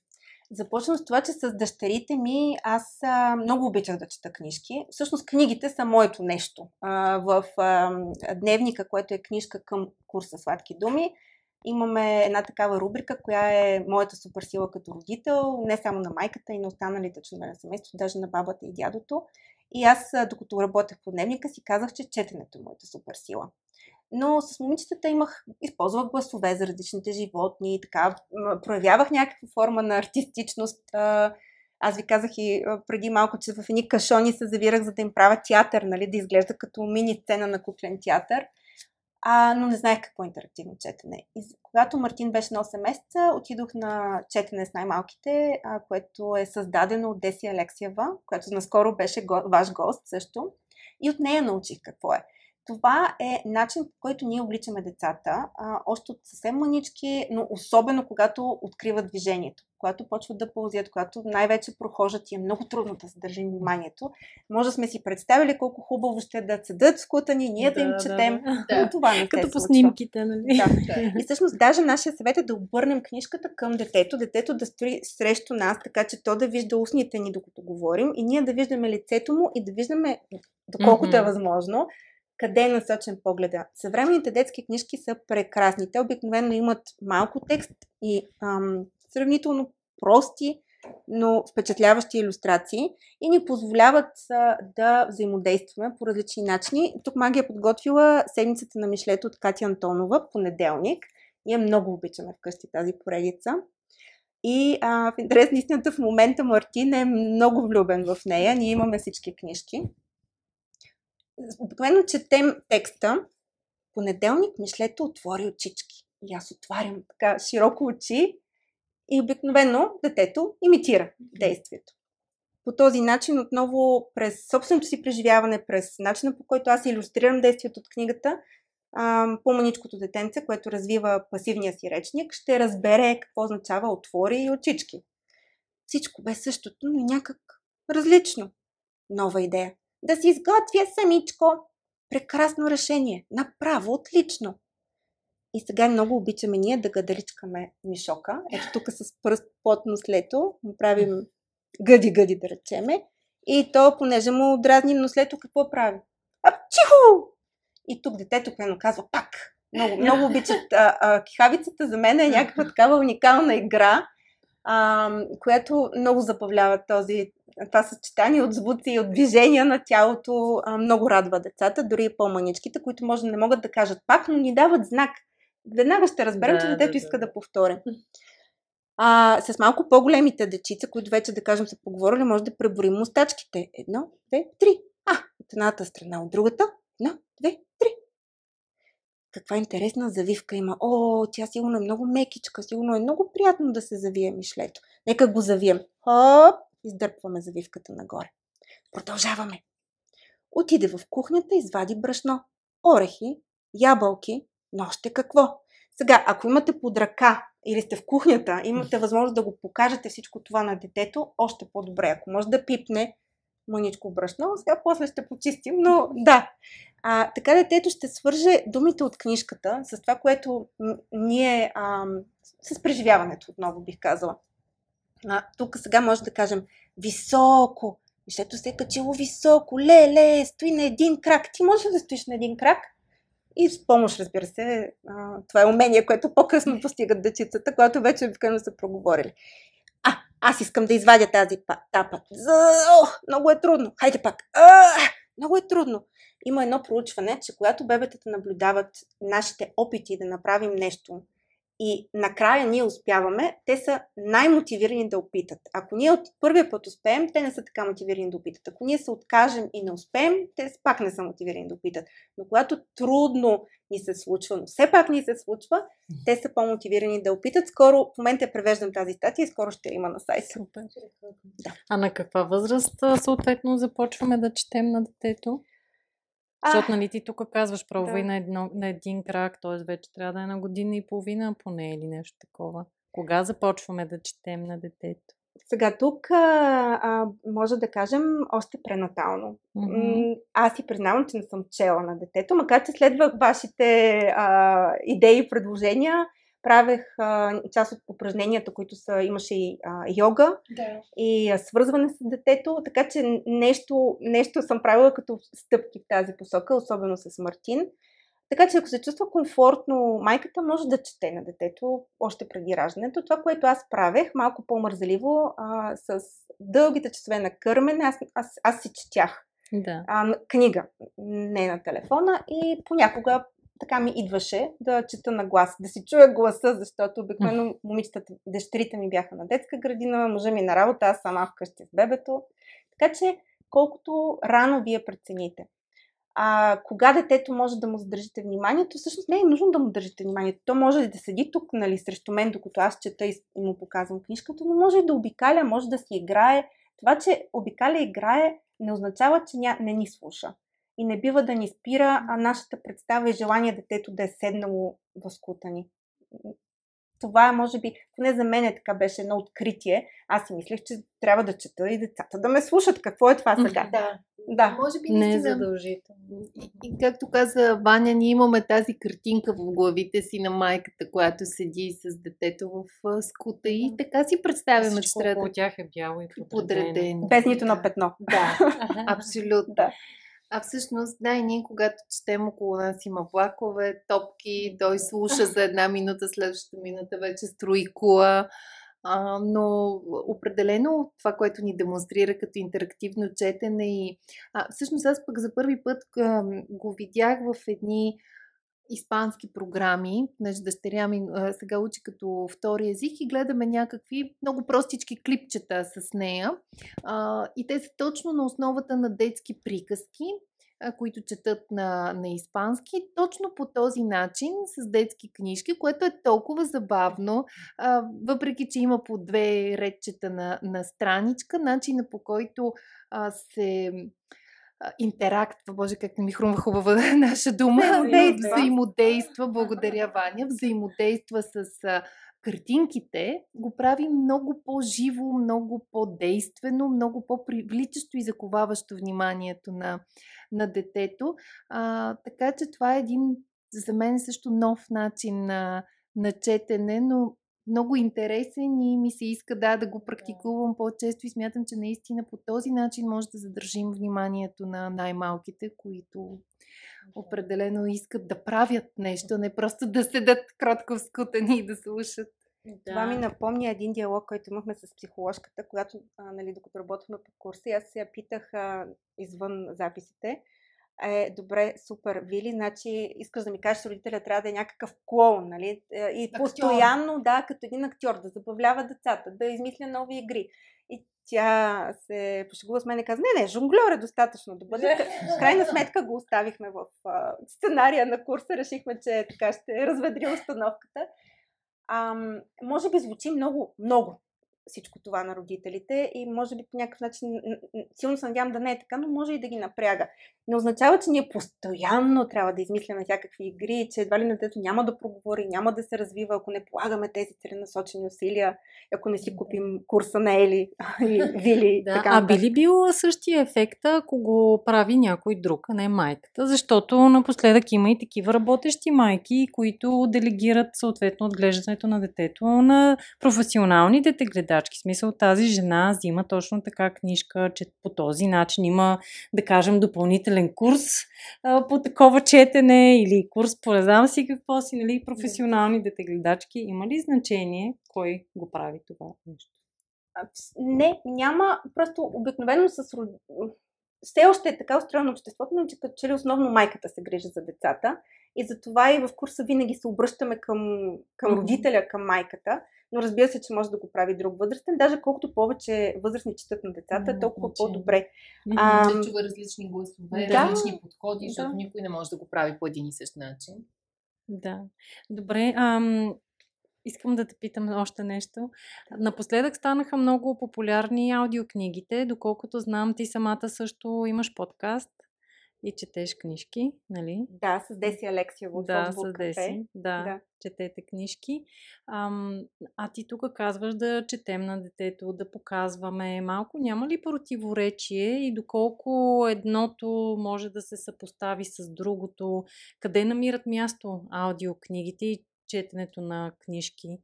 Speaker 2: Започвам с това, че с дъщерите ми аз а, много обичах да чета книжки. Всъщност книгите са моето нещо. А, в а, дневника, което е книжка към курса Сладки думи, имаме една такава рубрика, коя е моята суперсила като родител, не само на майката и на останалите членове на семейството, даже на бабата и дядото. И аз, докато работех по дневника си, казах, че четенето е моята суперсила но с момичетата имах, използвах гласове за различните животни така, проявявах някаква форма на артистичност. Аз ви казах и преди малко, че в едни кашони се завирах, за да им правя театър, нали, да изглежда като мини сцена на куклен театър. а, но не знаех какво е интерактивно четене. И когато Мартин беше на 8 месеца, отидох на четене с най-малките, а, което е създадено от Деси Алексиева, която наскоро беше го, ваш гост също. И от нея научих какво е. Това е начин, по който ние обличаме децата, а, още от съвсем манички, но особено когато откриват движението когато почват да пълзят, когато най-вече прохождат и е много трудно да задържим вниманието. Може да сме си представили колко хубаво ще да седат скутани, ние да, да им четем, да, да. но това не
Speaker 3: Като
Speaker 2: се
Speaker 3: по снимките, нали?
Speaker 2: Да. да. И всъщност даже нашия съвет е да обърнем книжката към детето, детето да стои срещу нас, така че то да вижда устните ни докато говорим и ние да виждаме лицето му и да виждаме, доколкото mm-hmm. е възможно, къде е насочен погледа. Съвременните детски книжки са прекрасни. Те обикновено имат малко текст и ам, сравнително прости, но впечатляващи иллюстрации и ни позволяват а, да взаимодействаме по различни начини. Тук Магия е подготвила седмицата на Мишлето от Катя Антонова, понеделник. Ние много обичаме вкъщи тази поредица. И а, в интерес на истината в момента Мартин е много влюбен в нея. Ние имаме всички книжки. Обикновено четем текста. Понеделник Мишлето отвори очички. И аз отварям така широко очи и обикновено детето имитира действието. По този начин, отново през собственото си преживяване, през начина по който аз иллюстрирам действието от книгата, по-маничкото детенце, което развива пасивния си речник, ще разбере какво означава отвори и очички. Всичко бе същото, но някак различно. Нова идея. Да си изготвя самичко. Прекрасно решение. Направо отлично. И сега много обичаме ние да гадаличкаме мишока. Ето тук с пръст под нослето му правим гъди-гъди да речеме. И то, понеже му дразним нослето, какво прави? А, чихо! И тук детето пено казва пак. Много, много обичат. А, а, кихавицата за мен е някаква такава уникална игра, а, която много забавлява този, това съчетание от звуци и от движения на тялото. А, много радва децата, дори и по-маничките, които може да не могат да кажат пак, но ни дават знак – веднага ще разберем, да, че детето да, иска да, да повтори. А, с малко по-големите дечица, които вече, да кажем, са поговорили, може да преборим мустачките. Едно, две, три. А, от едната страна, от другата. Едно, две, три. Каква интересна завивка има. О, тя сигурно е много мекичка, сигурно е много приятно да се завие мишлето. Нека го завием. Хоп, издърпваме завивката нагоре. Продължаваме. Отиде в кухнята, извади брашно, орехи, ябълки, но още какво? Сега, ако имате под ръка или сте в кухнята, имате възможност да го покажете всичко това на детето, още по-добре. Ако може да пипне мъничко брашно, сега после ще почистим, но да. А, така детето ще свърже думите от книжката с това, което ние а, с преживяването отново бих казала. А, тук сега може да кажем високо, защото се е качило високо, леле, стои на един крак. Ти можеш да стоиш на един крак, и с помощ, разбира се, а, това е умение, което по-късно постигат дечицата, когато вече обикновено са проговорили. А, аз искам да извадя тази тапа. О, много е трудно. Хайде пак. А, много е трудно. Има едно проучване, че когато бебетата наблюдават нашите опити да направим нещо и накрая ние успяваме, те са най-мотивирани да опитат. Ако ние от първия път успеем, те не са така мотивирани да опитат. Ако ние се откажем и не успеем, те пак не са мотивирани да опитат. Но когато трудно ни се случва, но все пак ни се случва, те са по-мотивирани да опитат. Скоро, в момента я превеждам тази статия и скоро ще има на сайта.
Speaker 3: Супер. Да. А на каква възраст съответно започваме да четем на детето? Защото, нали, ти тук казваш, пробвай да. на, едно, на един крак, т.е. вече трябва да е на година и половина поне или нещо такова. Кога започваме да четем на детето?
Speaker 2: Сега тук а, а, може да кажем още пренатално. Mm-hmm. Аз си признавам, че не съм чела на детето, макар че следвах вашите а, идеи и предложения правех а, част от упражненията, които са, имаше и а, йога да. и а, свързване с детето, така че нещо, нещо съм правила като стъпки в тази посока, особено с Мартин. Така че ако се чувства комфортно, майката може да чете на детето още преди раждането. Това, което аз правех, малко по-мързеливо, а, с дългите часове на кърмене, аз, аз, аз си четях. Да. А, книга, не на телефона и понякога така ми идваше да чета на глас, да си чуя гласа, защото обикновено момичетата, дъщерите ми бяха на детска градина, мъжа ми на работа, аз сама вкъщи с бебето. Така че, колкото рано вие прецените. а, кога детето може да му задържите вниманието, всъщност не е нужно да му държите вниманието. То може да седи тук, нали, срещу мен, докато аз чета и му показвам книжката, но може и да обикаля, може да си играе. Това, че обикаля и играе, не означава, че ня... не ни слуша. И не бива да ни спира а нашата представа и желание детето да е седнало в скута ни това е, може би, поне за мен е така беше едно откритие. Аз си мислех, че трябва да чета и децата да ме слушат. Какво е това сега?
Speaker 1: Да.
Speaker 2: Да.
Speaker 1: Може би
Speaker 3: Не е задължително.
Speaker 1: И, и както каза Ваня, ние имаме тази картинка в главите си на майката, която седи с детето в скута и така си представяме, че трябва да
Speaker 3: тях е бяло и подредено.
Speaker 1: подредено.
Speaker 2: Без нито на петно.
Speaker 1: Да, абсолютно.
Speaker 2: Да.
Speaker 1: А всъщност, да, и ние когато четем около нас има влакове, топки, той слуша за една минута, следващата минута вече строи кула. А, но определено това, което ни демонстрира като интерактивно четене и... А, всъщност аз пък за първи път а, го видях в едни испански програми, понеже дъщеря ми сега учи като втори език и гледаме някакви много простички клипчета с нея. И те са точно на основата на детски приказки, които четат на, на испански, точно по този начин, с детски книжки, което е толкова забавно, въпреки че има по две редчета на, на страничка, начина по който се а, интерактва, боже как не ми хрумва хубава наша дума,
Speaker 2: Взаимодейства.
Speaker 1: взаимодейства, благодаря Ваня, взаимодейства с картинките, го прави много по-живо, много по-действено, много по-привличащо и заковаващо вниманието на, на детето. А, така че това е един за мен също нов начин на, на четене, но много интересен и ми се иска да, да го практикувам по-често и смятам, че наистина по този начин може да задържим вниманието на най-малките, които определено искат да правят нещо, не просто да седат кротко скутани и да слушат.
Speaker 2: Това ми напомня един диалог, който имахме с психоложката, когато, а, нали, докато работихме по курса, и аз се я питах а, извън записите. Е, добре, супер, Вили, значи искаш да ми кажеш, родителя трябва да е някакъв клоун, нали? Е, И
Speaker 1: Актьор.
Speaker 2: постоянно, да, като един актьор, да забавлява децата, да измисля нови игри. И тя се пошегува с мен и каза, не, не, жонглер е достатъчно да бъде. В крайна сметка го оставихме в а, сценария на курса, решихме, че така ще разведри установката. Ам, може би звучи много, много всичко това на родителите и може би по някакъв начин, силно се надявам да не е така, но може и да ги напряга. Не означава, че ние постоянно трябва да измисляме всякакви игри, че едва ли на детето няма да проговори, няма да се развива, ако не полагаме тези целенасочени усилия, ако не си купим курса на Ели и Вили.
Speaker 3: Да,
Speaker 2: така
Speaker 3: а би ли бил същия ефект, ако го прави някой друг, а не майката? Защото напоследък има и такива работещи майки, които делегират съответно отглеждането на детето на професионални детегледачки. В смисъл тази жена взима точно така книжка, че по този начин има, да кажем, допълнителен курс а, по такова четене или курс по не знам си какво си, нали, професионални детегледачки. Има ли значение кой го прави това нещо?
Speaker 2: Не, няма. Просто обикновено с род- все още е така устроено обществото, но че като че ли основно майката се грижи за децата. И затова и в курса винаги се обръщаме към, към родителя, към майката. Но разбира се, че може да го прави друг възрастен. Даже колкото повече възрастни четат на децата,
Speaker 3: Няма
Speaker 2: толкова
Speaker 3: значение.
Speaker 2: по-добре.
Speaker 3: Мгм.
Speaker 2: А,
Speaker 1: Че чува различни гласове,
Speaker 2: да.
Speaker 1: различни подходи, защото
Speaker 2: Да.
Speaker 1: никой не може да го прави по един и същ начин.
Speaker 3: Да. Добре. Ам, искам да те питам още нещо. Напоследък станаха много популярни аудиокнигите. Доколкото знам, ти самата също имаш подкаст и четеш книжки, нали?
Speaker 2: Да, с Деси Алексиева от
Speaker 3: Да, с. Деси. Да,
Speaker 2: Да.
Speaker 3: четете книжки. Ам, а ти тук казваш да четем на детето, да показваме малко. Няма ли противоречие и доколко едното може да се съпостави с другото? Къде намират място аудиокнигите и четенето на книжки?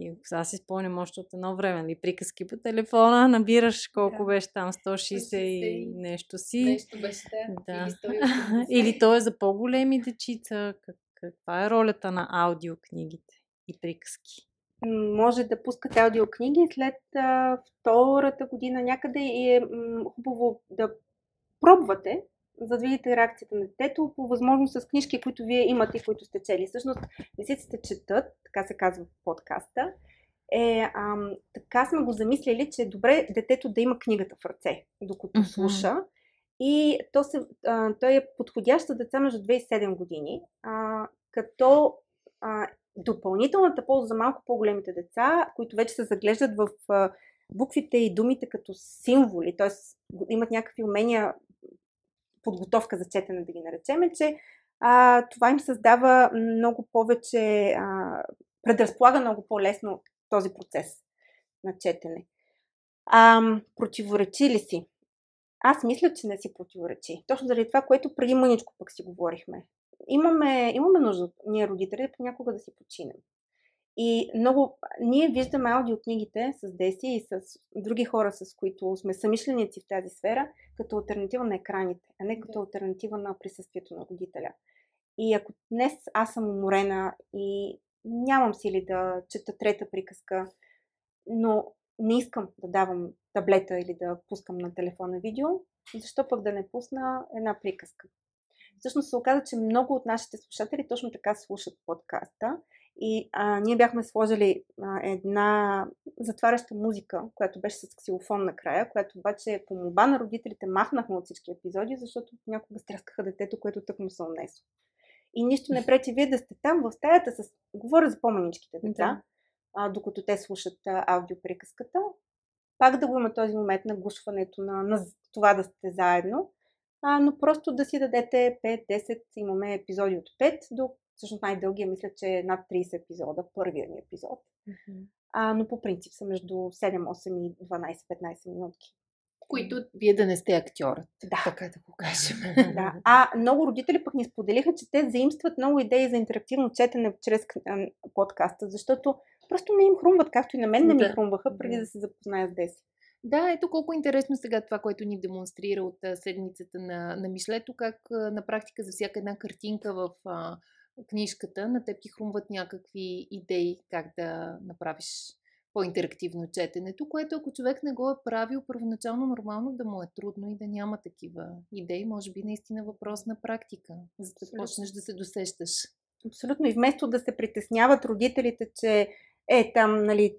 Speaker 3: И аз си спомням още от едно време, нали, приказки по телефона, набираш колко
Speaker 1: Да.
Speaker 3: беше там, 160 и
Speaker 1: 160
Speaker 3: нещо си.
Speaker 1: Нещо беше да.
Speaker 3: Да.
Speaker 1: Или 180.
Speaker 3: Или то е за по-големи дечица. Как, каква е ролята на аудиокнигите и приказки?
Speaker 2: Може да пускате аудиокниги след а, втората година някъде и е м, хубаво да пробвате, за да видите реакцията на детето, по възможност с книжки, които вие имате и които сте чели. Всъщност, лисиците четат, така се казва в подкаста, е, ам, така сме го замислили, че е добре детето да има книгата в ръце, докато
Speaker 3: Мгм.
Speaker 2: слуша. И то се, а, той е подходящ за деца между 2 и 7 години, а, като а, допълнителната полза за малко по-големите деца, които вече се заглеждат в а, буквите и думите като символи, т.е. имат някакви умения, подготовка за четене, да ги наречем, е, че а, това им създава много повече, а, предразполага много по-лесно този процес на четене. А, противоречи ли си? Аз мисля, че не си противоречи. Точно заради това, което преди мъничко пък си говорихме. Имаме, имаме нужда, ние родители, понякога да си починем. И много, ние виждаме аудиокнигите с Деси и с други хора, с които сме самишленици в тази сфера, като альтернатива на екраните, а не като альтернатива на присъствието на родителя. И ако днес аз съм уморена и нямам сили да чета трета приказка, но не искам да давам таблета или да пускам на телефона видео, защо пък да не пусна една приказка? Всъщност се оказа, че много от нашите слушатели точно така слушат подкаста и а, ние бяхме сложили а, една затваряща музика, която беше с ксилофон накрая, която обаче по моба на родителите махнахме от всички епизоди, защото някога стряскаха детето, което тък му се унесло. И нищо не пречи вие да сте там в стаята с... Говоря за по-маничките деца, да. а, докато те слушат а, аудиоприказката. Пак да го има този момент на гушването, на, на това да сте заедно, а, но просто да си дадете 5-10, имаме епизоди от 5 до всъщност най-дългия мисля, че е над 30 епизода, първият ни епизод. Mm-hmm. А, но по принцип са между 7, 8 и 12-15 минутки.
Speaker 1: Които вие да не сте актьорът.
Speaker 2: Да.
Speaker 1: Така да го кажем.
Speaker 2: да. А много родители пък ни споделиха, че те заимстват много идеи за интерактивно четене чрез подкаста, защото просто не им хрумват, както и на мен не ми да. хрумваха преди да. се запозная с Деси.
Speaker 1: Да, ето колко интересно сега това, което ни демонстрира от седмицата на, на Мишлето, как на практика за всяка една картинка в книжката, на теб ти хрумват някакви идеи как да направиш по-интерактивно четенето, което ако човек не го е правил първоначално нормално да му е трудно и да няма такива идеи, може би наистина въпрос на практика, за да почнеш да се досещаш.
Speaker 2: Абсолютно. И вместо да се притесняват родителите, че е там, нали,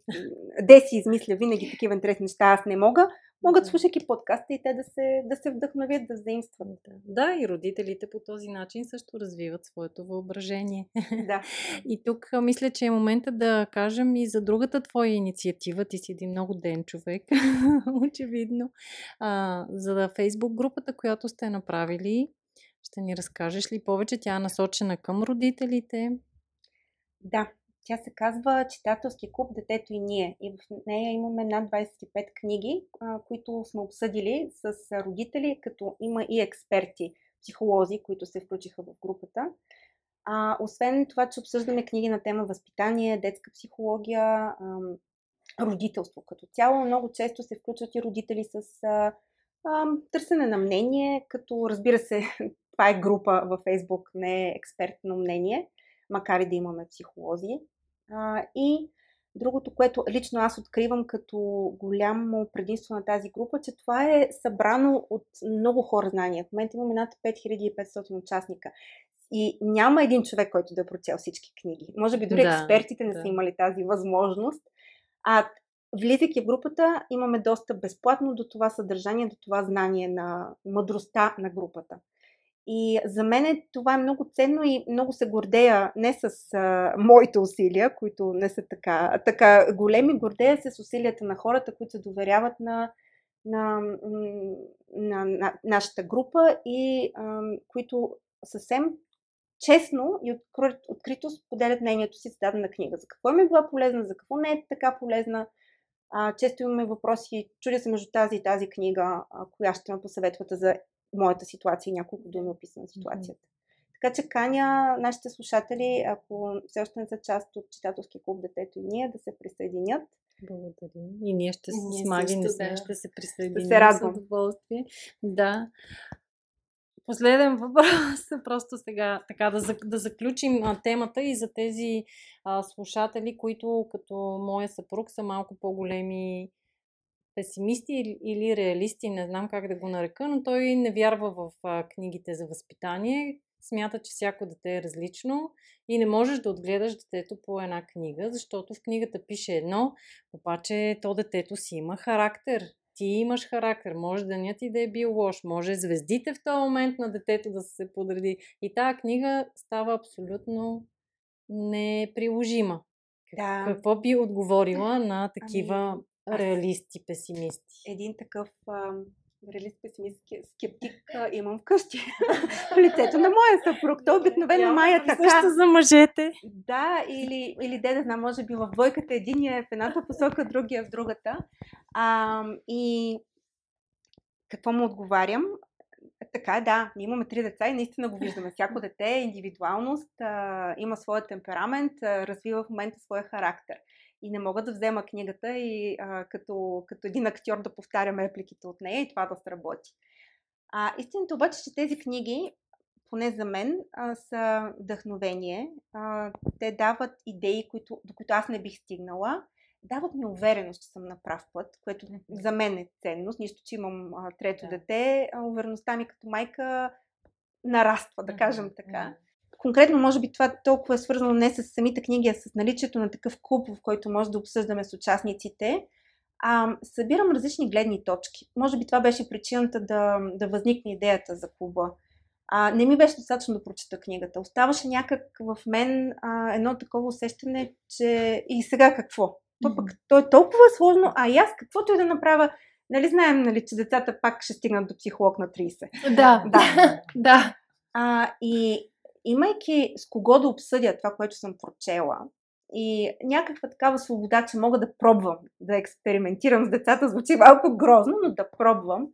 Speaker 2: де си измисля винаги такива интересни неща, аз не мога, могат, слушайки подкаста и те да се, да се вдъхновят, да заимстват.
Speaker 3: Да. да, и родителите по този начин също развиват своето въображение.
Speaker 2: Да.
Speaker 3: И тук мисля, че е момента да кажем и за другата твоя инициатива. Ти си един много ден човек, очевидно. А, за Фейсбук групата, която сте направили, ще ни разкажеш ли повече? Тя е насочена към родителите.
Speaker 2: Да, тя се казва Читателски клуб Детето и ние. И в нея имаме над 25 книги, които сме обсъдили с родители, като има и експерти, психолози, които се включиха в групата. А, освен това, че обсъждаме книги на тема възпитание, детска психология, родителство като цяло, много често се включват и родители с а, а, търсене на мнение, като разбира се, това е група във Фейсбук, не е експертно мнение, макар и да имаме психолози. А, и другото, което лично аз откривам като голямо предимство на тази група, че това е събрано от много хора знания. В момента имаме над 5500 участника. И няма един човек, който да е прочел всички книги. Може би дори да, експертите не да. са имали тази възможност. А влизайки в групата, имаме доста безплатно до това съдържание, до това знание на мъдростта на групата. И за мен това е много ценно и много се гордея не с а, моите усилия, които не са така, така големи, гордея се с усилията на хората, които се доверяват на, на, на, на нашата група и а, които съвсем честно и открито споделят мнението си с дадена книга. За какво им е била полезна, за какво не е така полезна. А, често имаме въпроси, чудя се между тази и тази книга, а, коя ще ме посъветвате за моята ситуация и няколко думи описвам ситуацията. Mm-hmm. Така че каня нашите слушатели, ако все още не са част от читателски клуб Детето и ние, да се присъединят.
Speaker 3: Благодаря. И ние ще се смаги, да. ще се присъединим.
Speaker 2: Ще се радвам.
Speaker 3: С удоволствие. Да. Последен въпрос, просто сега така да, да заключим а, темата и за тези а, слушатели, които като моя съпруг са малко по-големи песимисти или реалисти, не знам как да го нарека, но той не вярва в а, книгите за възпитание. Смята, че всяко дете е различно и не можеш да отгледаш детето по една книга, защото в книгата пише едно, обаче то детето си има характер. ти имаш характер, може денят ти да е бил лош, може звездите в този момент на детето да се подреди. И тази книга става абсолютно неприложима.
Speaker 2: Да.
Speaker 3: Какво би отговорила на такива
Speaker 2: Ами,
Speaker 3: реалисти, песимисти?
Speaker 2: Един такъв реалист песимист скептик а, имам вкъщи. в лицето на моя съпруг. Той обикновено май е така.
Speaker 3: Също за мъжете.
Speaker 2: Да, или, или де да знам, може би в двойката единия е в едната посока, другия в другата. А, и какво му отговарям? Така, да, ние имаме три деца и наистина го виждаме. Всяко дете е индивидуалност, а, има своя темперамент, а, развива в момента своя характер. И не мога да взема книгата и а, като, като един актьор да повтарям репликите от нея и това да сработи. А, истината обаче, че тези книги, поне за мен, а, са вдъхновение. А, те дават идеи, които, до които аз не бих стигнала. Дават ми увереност, че съм на прав път, което за мен е ценност. Нищо, че имам а, трето
Speaker 3: Да.
Speaker 2: дете, а, увереността ми като майка нараства, да кажем така. Конкретно, може би това толкова е свързано не с самите книги, а с наличието на такъв клуб, в който може да обсъждаме с участниците. А, събирам различни гледни точки. Може би това беше причината да, да възникне идеята за клуба. А, не ми беше достатъчно да прочета книгата. Оставаше някак в мен а, едно такова усещане, че и сега какво? То, пък, то е толкова сложно, а и аз каквото и да направя, нали знаем, нали, че децата пак ще стигнат до психолог на 30.
Speaker 1: Да,
Speaker 2: Да.
Speaker 1: да.
Speaker 2: А, и имайки с кого да обсъдя това, което съм прочела, и някаква такава свобода, че мога да пробвам, да експериментирам с децата, звучи малко грозно, но да пробвам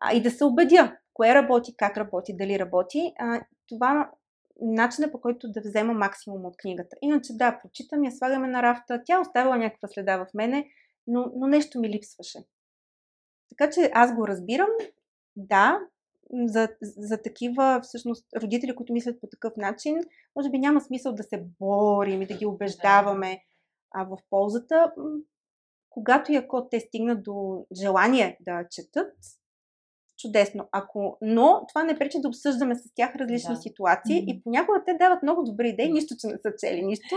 Speaker 2: а, и да се убедя кое работи, как работи, дали работи. А, това начинът по който да взема максимум от книгата. Иначе да, прочитам я, слагаме на рафта, тя оставила някаква следа в мене, но, но нещо ми липсваше. Така че аз го разбирам. Да, за, за такива всъщност родители, които мислят по такъв начин, може би няма смисъл да се борим и да ги убеждаваме а в ползата. Когато и ако те стигнат до желание да четат, чудесно. Ако, но това не пречи да обсъждаме с тях различни
Speaker 3: Да.
Speaker 2: ситуации
Speaker 1: Мгм.
Speaker 2: и понякога те дават много добри идеи, нищо, че не са чели нищо.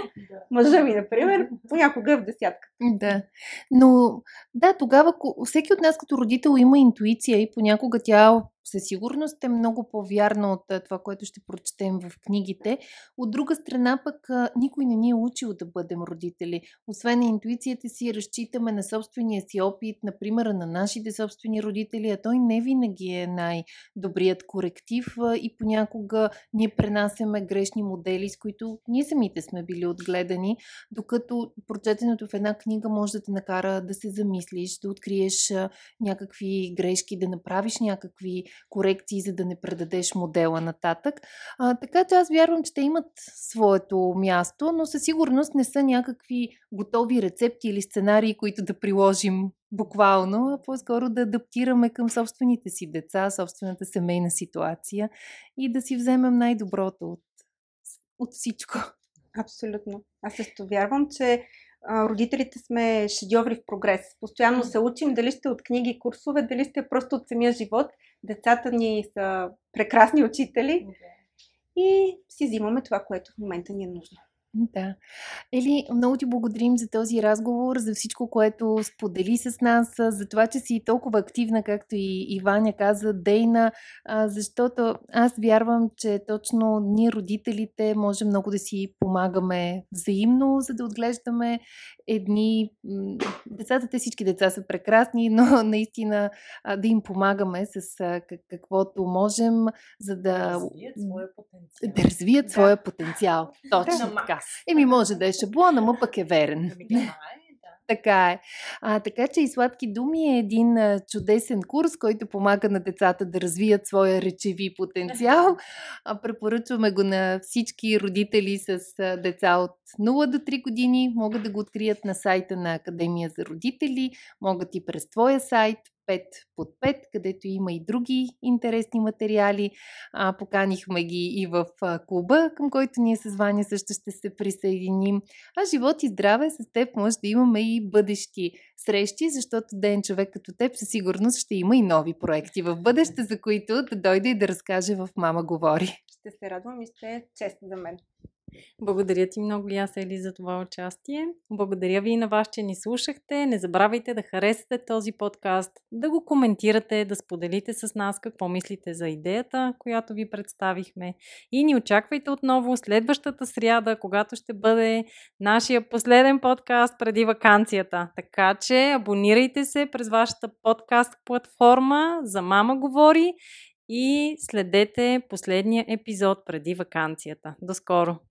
Speaker 2: Мъжа ми, например, понякога е в десятка.
Speaker 1: Да. Но да, тогава всеки от нас като родител има интуиция и понякога тя със сигурност е много по-вярна от това, което ще прочетем в книгите. От друга страна пък никой не ни е учил да бъдем родители. Освен интуицията си, разчитаме на собствения си опит, например на нашите собствени родители, а той не винаги е най-добрият коректив и понякога ние пренасяме грешни модели, с които ние самите сме били отгледани докато прочетеното в една книга може да те накара да се замислиш, да откриеш някакви грешки, да направиш някакви корекции, за да не предадеш модела нататък. А, така че аз вярвам, че те имат своето място, но със сигурност не са някакви готови рецепти или сценарии, които да приложим буквално, а по-скоро да адаптираме към собствените си деца, собствената семейна ситуация и да си вземем най-доброто от, от всичко.
Speaker 2: Абсолютно. Аз също вярвам, че родителите сме шедьоври в прогрес. Постоянно се учим, дали сте от книги, курсове, дали сте просто от самия живот. Децата ни са прекрасни учители и си взимаме това, което в момента ни е нужно.
Speaker 1: Да. Ели, много ти благодарим за този разговор, за всичко, което сподели с нас, за това, че си толкова активна, както и Иваня каза, дейна, защото аз вярвам, че точно ние, родителите, може много да си помагаме взаимно, за да отглеждаме едни... Децата, те всички деца са прекрасни, но наистина да им помагаме с каквото можем, за да...
Speaker 3: развият своя потенциал.
Speaker 1: Да развият
Speaker 2: Да.
Speaker 1: своя потенциал. Точно
Speaker 3: Да.
Speaker 1: Така. Еми, може да е шаблон, ама пък е верен.
Speaker 3: Ами, е, да.
Speaker 1: Така е. А, така че и Сладки думи е един а, чудесен курс, който помага на децата да развият своя речеви потенциал. А, препоръчваме го на всички родители с а, деца от 0 до 3 години. Могат да го открият на сайта на Академия за родители, могат и през твоя сайт 5 под 5, където има и други интересни материали. А, поканихме ги и в клуба, към който ние с Ваня също ще се присъединим. А живот и здраве с теб може да имаме и бъдещи срещи, защото ден човек като теб със сигурност ще има и нови проекти в бъдеще, за които да дойде и да разкаже в Мама говори.
Speaker 2: Ще се радвам и ще е чест за мен.
Speaker 3: Благодаря ти много, Яса Ели, за това участие. Благодаря ви и на вас, че ни слушахте. Не забравяйте да харесате този подкаст, да го коментирате, да споделите с нас какво мислите за идеята, която ви представихме. И ни очаквайте отново следващата сряда, когато ще бъде нашия последен подкаст преди вакансията. Така че абонирайте се през вашата подкаст платформа за Мама говори и следете последния епизод преди вакансията. До скоро!